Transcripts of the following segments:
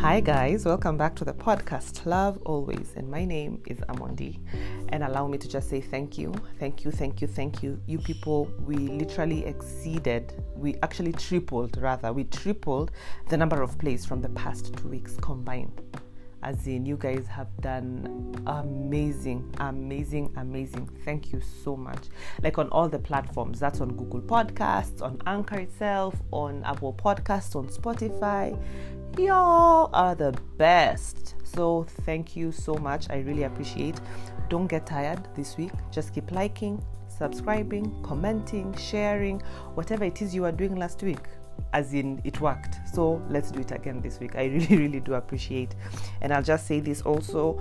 Hi, guys, welcome back to the podcast Love Always. And my name is Amondi. And allow me to just say thank you, thank you, thank you, thank you. You people, we literally exceeded, we actually tripled, rather, we tripled the number of plays from the past two weeks combined as in you guys have done amazing amazing amazing. Thank you so much. Like on all the platforms. That's on google podcasts on anchor itself on apple podcasts on spotify. Y'all are the best. So thank you so much. I really appreciate. Don't get tired this week. Just keep liking subscribing commenting sharing whatever it is you were doing last week as in it worked. So let's do it again this week. I really, really do appreciate. And I'll just say this also.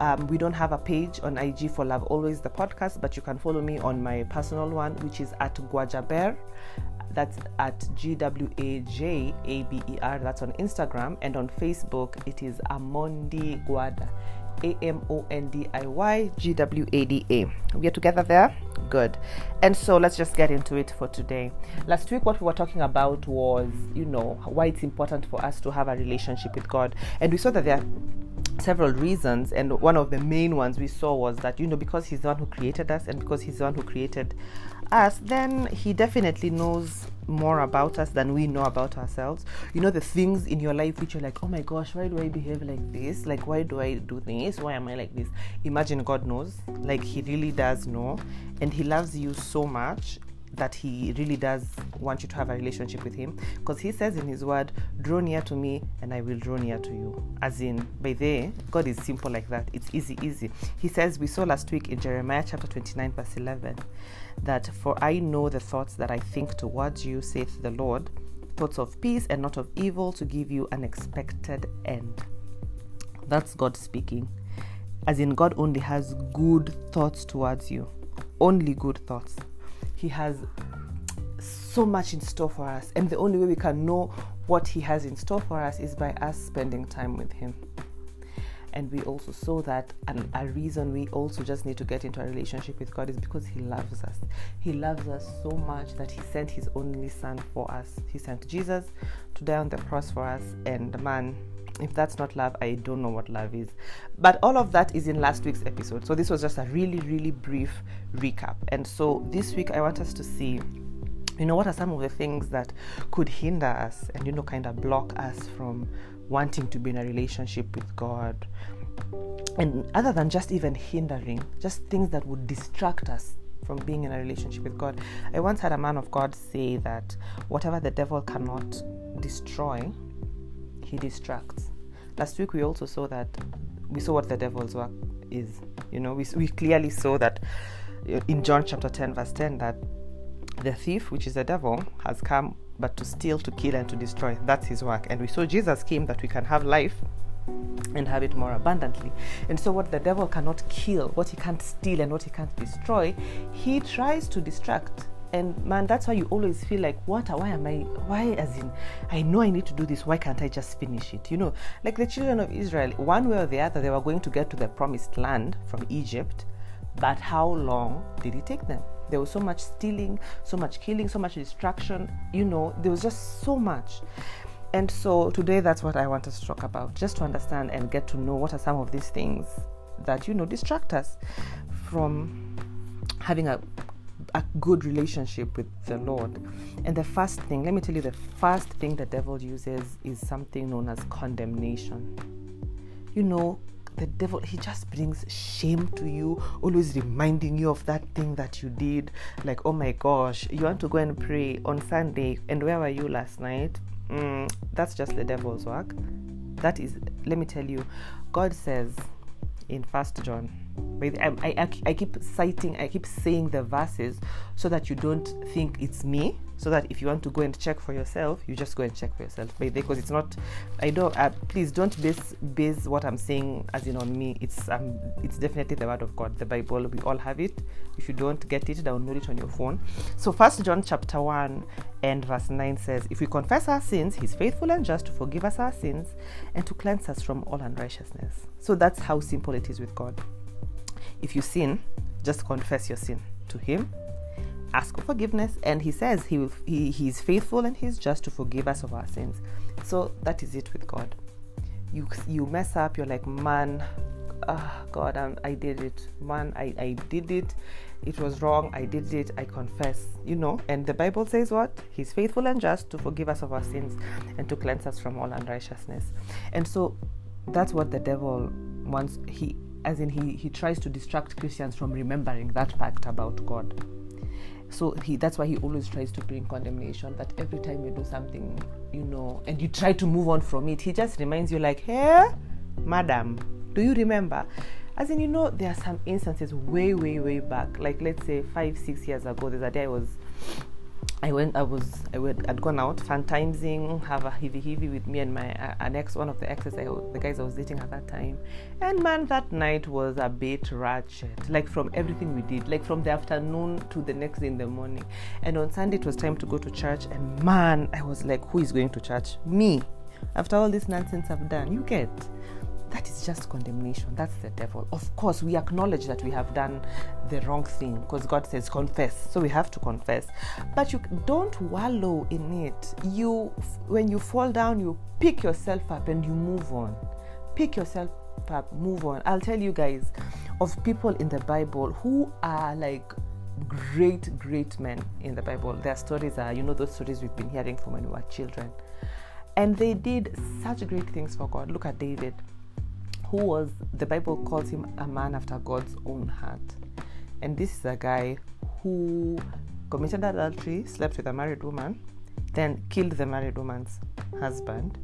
Um, we don't have a page on IG for Love Always the podcast, but you can follow me on my personal one, which is at Gwajaber. That's at G W A J A B E R. That's on Instagram. And on Facebook, it is Amondi Gwada. A M O N D I Y G W A D A. We are together there? Good. And so let's just get into it for today. Last week, what we were talking about was, you know, why it's important for us to have a relationship with God. And we saw that there are several reasons and one of the main ones we saw was that you know because he's the one who created us and because he's the one who created us then he definitely knows more about us than we know about ourselves. You know, the things in your life which you're like, oh my gosh, why do I behave like this? Like, why do I do this? Why am I like this? Imagine God knows. Like, He really does know. And He loves you so much that he really does want you to have a relationship with him because he says in his word draw near to me and i will draw near to you as in by there god is simple like that it's easy easy he says we saw last week in jeremiah chapter 29 verse 11 that for I know the thoughts that I think towards you, saith the Lord, thoughts of peace and not of evil, to give you an expected end. That's God speaking. As in, God only has good thoughts towards you, only good thoughts. He has so much in store for us, and the only way we can know what He has in store for us is by us spending time with Him and we also saw that a reason we also just need to get into a relationship with God is because He loves us. He loves us so much that He sent His only Son for us. He sent Jesus to die on the cross for us, and man, if that's not love, I don't know what love is. But all of that is in last week's episode. So this was just a really, really brief recap. And so this week, I want us to see you know what are some of the things that could hinder us and you know kind of block us from wanting to be in a relationship with God. And other than just even hindering, just things that would distract us from being in a relationship with God. I once had a man of God say that whatever the devil cannot destroy, he distracts. Last week we also saw that we saw what the devil's work is. You know, we, we clearly saw that uh, in John chapter 10, verse 10, that the thief, which is the devil, has come but to steal, to kill, and to destroy. That's his work. And we saw Jesus came that we can have life and have it more abundantly. And so, what the devil cannot kill, what he can't steal, and what he can't destroy, he tries to distract. And man, that's why you always feel like, what? Why am I? Why, as in, I know I need to do this. Why can't I just finish it? You know, like the children of Israel, one way or the other, they were going to get to the promised land from Egypt. But how long did it take them? There was so much stealing, so much killing, so much destruction You know, there was just so much. And so today, that's what I want us to talk about, just to understand and get to know what are some of these things that, you know, distract us from having a a good relationship with the Lord. And the first thing, let me tell you, the first thing the devil uses is something known as condemnation. You know, the devil he just brings shame to you always reminding you of that thing that you did like oh my gosh you want to go and pray on sunday and where were you last night mm, that's just the devil's work that is let me tell you god says in first john. I, I, I keep citing i keep saying the verses so that you don't think it's me so that if you want to go and check for yourself you just go and check for yourself. Because it's not i don't uh, please don't base base what i'm saying as in on me. It's um it's definitely the word of god. The bible we all have it. If you don't get it download it on your phone. So first john chapter 1 and verse 9 says if we confess our sins he's faithful and just to forgive us our sins and to cleanse us from all unrighteousness. So that's how simple it is with god. If you sin just confess your sin to him ask for forgiveness and he says he, he he's faithful and he's just to forgive us of our sins. So that is it with god. You you mess up you're like man oh god I'm, i did it. Man I, I did it. It was wrong. I did it. I confess you know? And the bible says what? He's faithful and just to forgive us of our sins and to cleanse us from all unrighteousness. And so that's what the devil wants. He as in he he tries to distract christians from remembering that fact about god so he that's why he always tries to bring condemnation that every time you do something you know and you try to move on from it he just reminds you like hey madam do you remember? As in you know there are some instances way way way back like let's say five six years ago there's a day i was I went. I was. I went. I'd gone out fantimesing, have a heavy heavy with me and my uh, an ex, one of the exes, I, the guys I was dating at that time. And man, that night was a bit ratchet. Like from everything we did, like from the afternoon to the next day in the morning. And on Sunday it was time to go to church. And man, I was like, who is going to church? Me. After all this nonsense I've done, you get that is just condemnation. That's the devil. Of course, we acknowledge that we have done the wrong thing because God says confess. So we have to confess. But you don't wallow in it. You when you fall down, you pick yourself up and you move on. Pick yourself up, move on. I'll tell you guys of people in the Bible who are like great, great men in the Bible. Their stories are, you know, those stories we've been hearing from when we were children. And they did such great things for God. Look at David who was, the Bible calls him a man after God's own heart. And this is a guy who committed adultery, slept with a married woman, then killed the married woman's husband,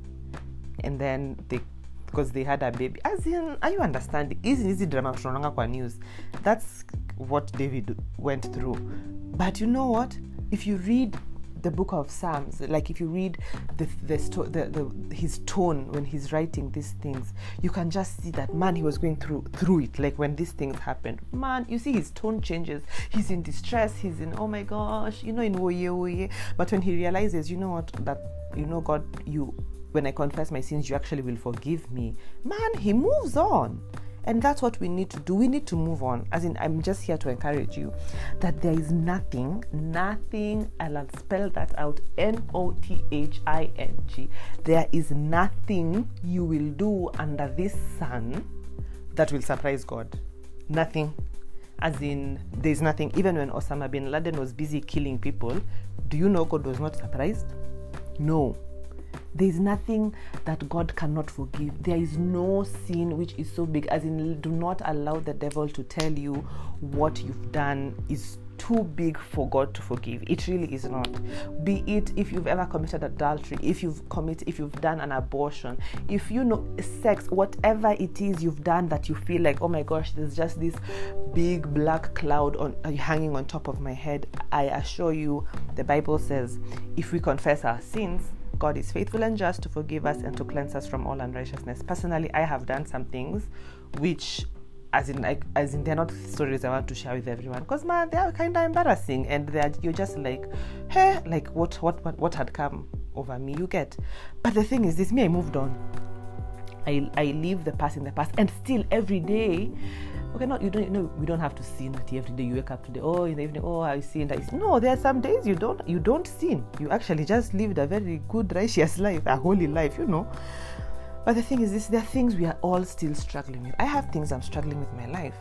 and then they because they had a baby. As in, are you understanding? Easy, easy drama kwa news. That's what David went through. But you know what? If you read the book of Psalms, like if you read the the, the, the his tone when he's writing these things, you can just see that man he was going through through it. Like when these things happened, man, you see his tone changes. He's in distress. He's in oh my gosh, you know, in woye woye. But when he realizes, you know what, that you know God, you when I confess my sins, you actually will forgive me. Man, he moves on. And that's what we need to do. We need to move on. As in, I'm just here to encourage you that there is nothing, nothing, I'll spell that out N O T H I N G. There is nothing you will do under this sun that will surprise God. Nothing. As in, there's nothing. Even when Osama bin Laden was busy killing people, do you know God was not surprised? No there is nothing that God cannot forgive. There is no sin which is so big, as in, do not allow the devil to tell you what you've done is too big for God to forgive. It really is not. Be it if you've ever committed adultery, if you've committed, if you've done an abortion, if you know sex, whatever it is you've done that you feel like, oh my gosh, there's just this big black cloud on uh, hanging on top of my head. I assure you, the Bible says, if we confess our sins, God is faithful and just to forgive us and to cleanse us from all unrighteousness. Personally, I have done some things which as in like as in they're not stories I want to share with everyone. Because man they are kind of embarrassing and they're you're just like hey like what what what what had come over me? You get. But the thing is this me I moved on. I I leave the past in the past and still every day okay, no, you don't. Know, we don't have to sin every day. You wake up today. Oh, in the evening. Oh, I sin. No, there are some days you don't. You don't sin. You actually just lived a very good, righteous life, a holy life. You know. But the thing is, this there are things we are all still struggling with. I have things I'm struggling with my life.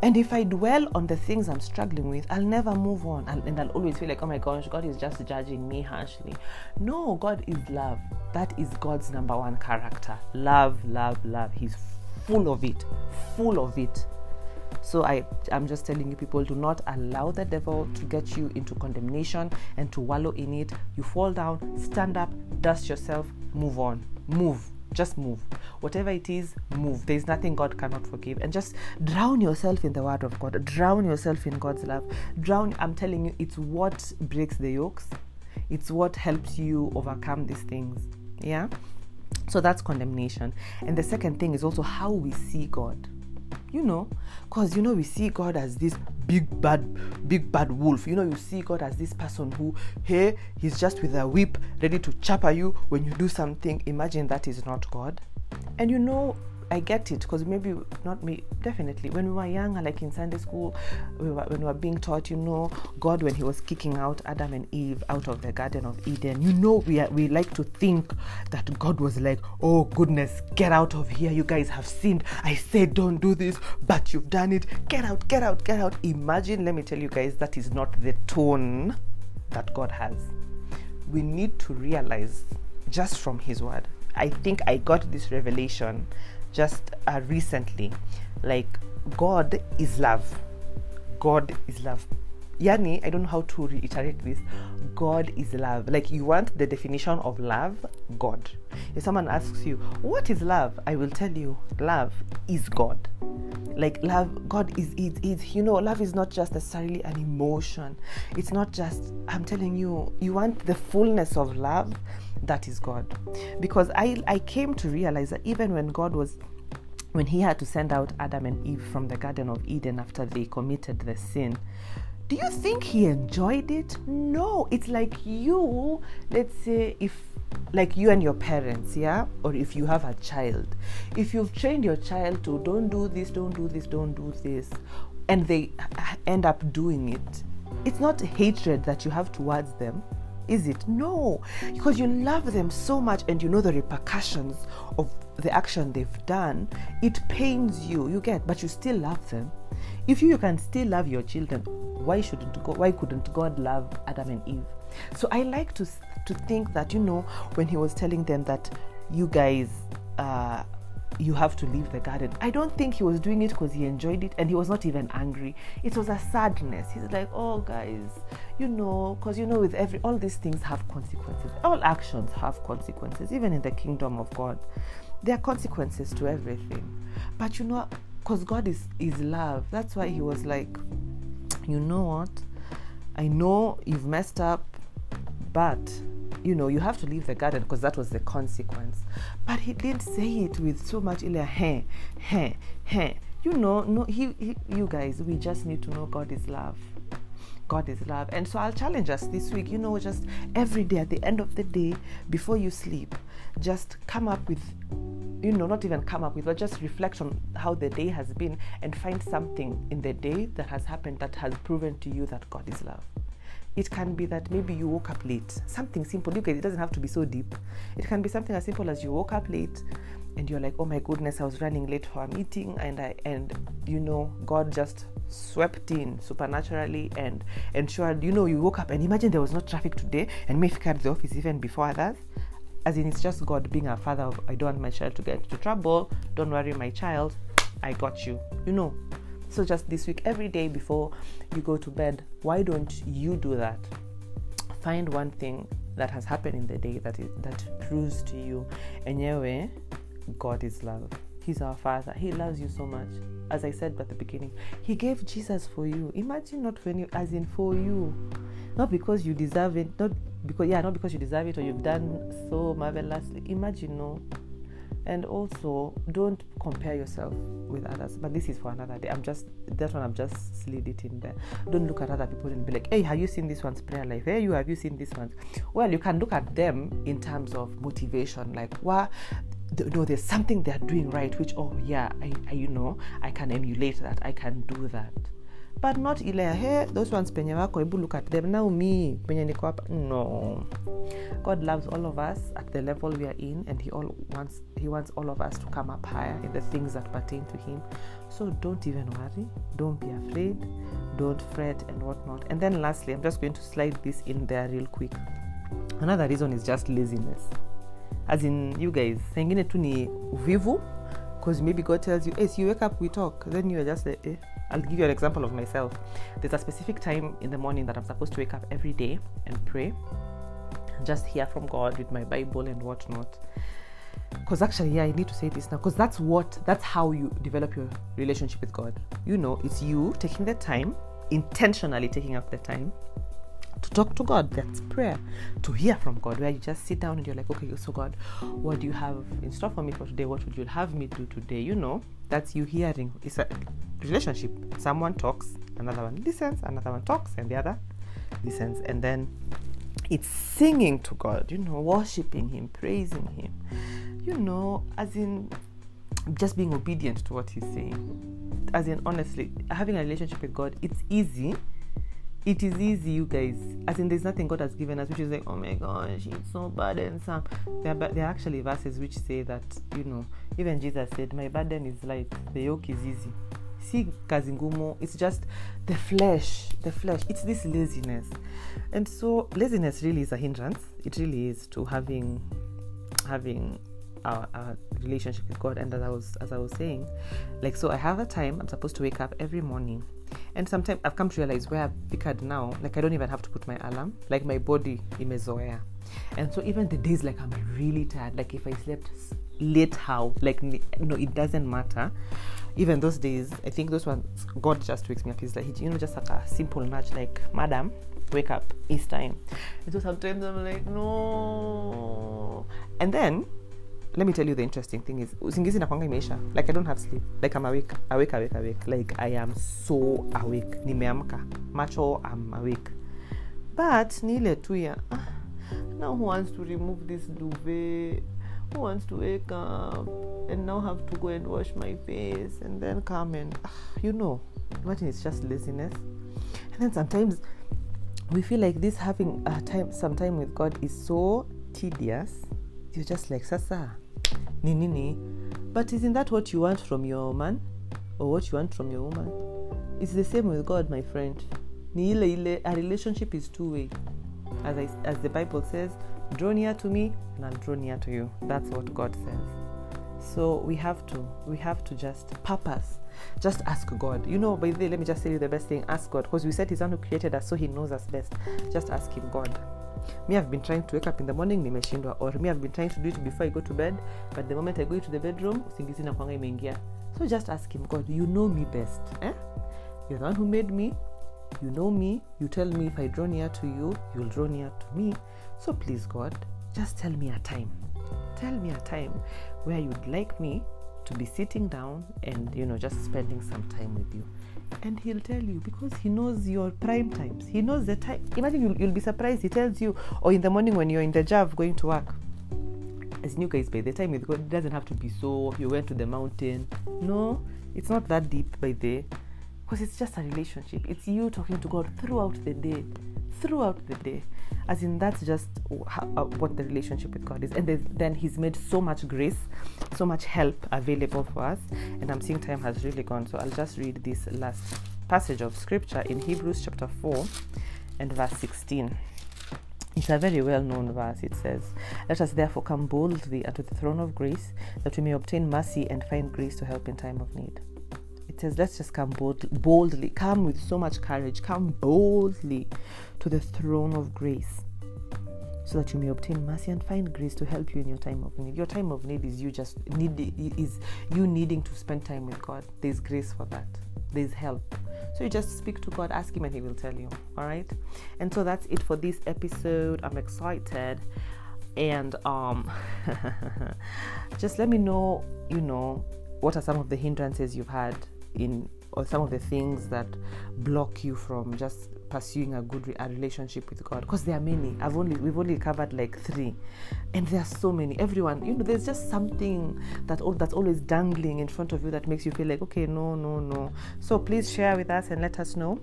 And if I dwell on the things I'm struggling with, I'll never move on. I'll, and I'll always feel like, oh my gosh, God is just judging me harshly. No, God is love. That is God's number one character. Love, love, love. He's full of it. Full of it. So I, I'm just telling you, people, do not allow the devil to get you into condemnation and to wallow in it. You fall down, stand up, dust yourself, move on, move. Just move. Whatever it is, move. There's nothing God cannot forgive. And just drown yourself in the Word of God. Drown yourself in God's love. Drown, I'm telling you, it's what breaks the yokes. It's what helps you overcome these things. Yeah? So that's condemnation. And the second thing is also how we see God you know because you know we see god as this big bad big bad wolf. You know you see god as this person who hey he's just with a whip ready to chop you when you do something. Imagine that is not god. And you know I get it because maybe not me, definitely. When we were younger, like in Sunday school, we were, when we were being taught, you know, God, when He was kicking out Adam and Eve out of the Garden of Eden, you know, we, are, we like to think that God was like, oh goodness, get out of here. You guys have sinned. I said don't do this, but you've done it. Get out, get out, get out. Imagine, let me tell you guys, that is not the tone that God has. We need to realize just from His word. I think I got this revelation just uh, recently. Like, God is love. God is love. Yani, I don't know how to reiterate this. God is love. Like, you want the definition of love? God. If someone asks you, What is love? I will tell you, love is God. Like, love, God is, is, is, you know, love is not just necessarily an emotion. It's not just, I'm telling you, you want the fullness of love that is God. Because I, I came to realize that even when God was when he had to send out Adam and Eve from the Garden of Eden after they committed the sin, do you think he enjoyed it? No. It's like you, let's say, if like you and your parents, yeah, or if you have a child, if you've trained your child to don't do this, don't do this, don't do this, and they end up doing it, it's not hatred that you have towards them is it? No, because you love them so much and you know the repercussions of the action they've done. It pains you, you get, but you still love them. If you, can still love your children, why shouldn't God? Why couldn't God love Adam and Eve? So I like to to think that you know when He was telling them that you guys. Uh, you have to leave the garden. I don't think he was doing it because he enjoyed it and he was not even angry. It was a sadness. He's like, oh, guys, you know, because you know, with every, all these things have consequences. All actions have consequences, even in the kingdom of God. There are consequences to everything. But you know, because God is, is love, that's why he was like, you know what? I know you've messed up, but you know, you have to leave the garden because that was the consequence. But he didn't say it with so much ilia, hey, hey, hey. You know, no, he, he, you guys, we just need to know God is love. God is love. And so I'll challenge us this week, you know, just every day at the end of the day, before you sleep, just come up with, you know, not even come up with, but just reflect on how the day has been and find something in the day that has happened that has proven to you that God is love. It can be that maybe you woke up late. Something simple. Look, it doesn't have to be so deep. It can be something as simple as you woke up late and you're like, oh my goodness, I was running late for a meeting and I and you know, God just swept in supernaturally and ensured, you know, you woke up and imagine there was no traffic today and may got the office even before others. As in it's just God being a father of I don't want my child to get into trouble. Don't worry, my child, I got you. You know, so, just this week, every day before you go to bed, why don't you do that? Find one thing that has happened in the day that is, that proves to you, and yeah, God is love. He's our Father. He loves you so much. As I said at the beginning, He gave Jesus for you. Imagine not when you, as in for you, not because you deserve it, not because yeah, not because you deserve it or you've done so marvelously. Imagine no, and also don't compare yourself with others. But this is for another day. I'm just that one i'm just slid it in there. Don't look at other people and be like hey have you seen this one's prayer life? Hey you have you seen this one well you can look at them in terms of motivation. Like what no there's something they're doing right which oh yeah I, I you know i can emulate that. I can do that but not ile hey those ones penye wako hebu look at them. Now me penye niko hapa no. God loves all of us at the level we are in and he all wants he wants all of us to come up higher in the things that pertain to him. So don't even worry. Don't be afraid. Don't fret and whatnot. And then lastly i'm just going to slide this in there real quick. Another reason is just laziness. As in you guys sengine tu ni uvivu because maybe god tells you hey so you wake up we talk. Then you're just like, eh I'll give you an example of myself. There's a specific time in the morning that I'm supposed to wake up every day and pray, and just hear from God with my Bible and whatnot. Because actually, yeah, I need to say this now. Because that's what, that's how you develop your relationship with God. You know, it's you taking the time, intentionally taking up the time to talk to God. That's prayer. To hear from God, where you just sit down and you're like, okay, so God, what do you have in store for me for today? What would you have me do today? You know, that's you hearing. It's a relationship. Someone talks, another one listens, another one talks, and the other listens. And then it's singing to God, you know, worshiping Him, praising Him. You know, as in just being obedient to what he's saying as in honestly having a relationship with god it's easy it is easy you guys. As in there's nothing god has given us which is like oh my gosh it's so burdensome there are, there are actually verses which say that you know even jesus said my burden is light the yoke is easy. See kazingumo it's just the flesh the flesh. It's this laziness. And so laziness really is a hindrance. It really is to having having our, our, relationship with God. And as I was as I was saying, like so I have a time I'm supposed to wake up every morning. And sometimes I've come to realize where I've figured now, like I don't even have to put my alarm. Like my body imezoea. And so even the days like I'm really tired, like if I slept late how, like no it doesn't matter. Even those days, I think those ones God just wakes me up. He's like you know, just like a simple nudge, like, Madam, wake up, it's time. And so sometimes I'm like, no. And then let me tell you the interesting thing is usingizi nakwanga imeisha. Like i don't have sleep. Like i'm awake awake awake awake. Like i am so awake. Nimeamka. Macho i'm awake. But ni ile tu ya ah, now who wants to remove this duvet? Who wants to wake up and now have to go and wash my face and then come and ah, you know imagine it's just laziness. And then sometimes we feel like this having a time some time with god is so tedious. You're just like sasa ni nini. But isn't that what you want from your man or what you want from your woman? It's the same with god my friend. Ni ile ile a relationship is two way. As, I, as the bible says draw near to me and i'll draw near to you. That's what god says. So we have to we have to just purpose. Just ask god. You know by the way let me just tell you the best thing. Ask god. Because we said he's the one who created us so he knows us best. Just ask him god me i've been trying to wake up in the morning nimeshindwa or me i've been trying to do it before i go to bed but the moment i go into the bedroom usingizi nakwanga imeingia. So just ask him god you know me best eh? you're the one who made me. You know me. You tell me if i draw near to you you'll draw near to me. So please god just tell me a time. Tell me a time where you'd like me to be sitting down and you know just spending some time with you and he'll tell you because he knows your prime times. He knows the time imagine you'll, you'll be surprised. He tells you or in the morning when you're in the job going to work. As new guys by the time it doesn't have to be so you went to the mountain. No it's not that deep by the because it's just a relationship. It's you talking to god throughout the day throughout the day as in that's just uh, what the relationship with god is. And then he's made so much grace so much help available for us. And i'm seeing time has really gone. So i'll just read this last passage of scripture in hebrews chapter 4 and verse 16 it's a very well known verse. It says, Let us therefore come boldly unto the throne of grace, that we may obtain mercy and find grace to help in time of need it says, let's just come bold, boldly, come with so much courage, come boldly to the throne of grace so that you may obtain mercy and find grace to help you in your time of need. Your time of need is you just need is you needing to spend time with God. There's grace for that. There's help. So you just speak to God, ask him and he will tell you. All right? And so that's it for this episode. I'm excited. And um just let me know, you know, what are some of the hindrances you've had in or some of the things that block you from just pursuing a good re- a relationship with God. Because there are many. I've only we've only covered like 3 and there are so many. Everyone you know there's just something that all that's always dangling in front of you that makes you feel like okay no no no. So please share with us and let us know.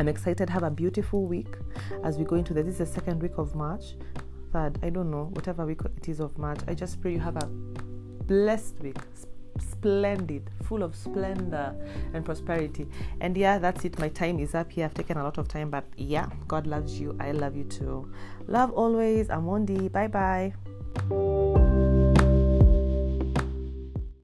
I'm excited. Have a beautiful week as we go into this, this is the second week of March. Third I don't know whatever week it is of March. I just pray you have a blessed week splendid, full of splendor and prosperity. And yeah, that's it. My time is up here. I've taken a lot of time, but yeah, God loves you. I love you too. Love always. I'm Wondi. Bye bye.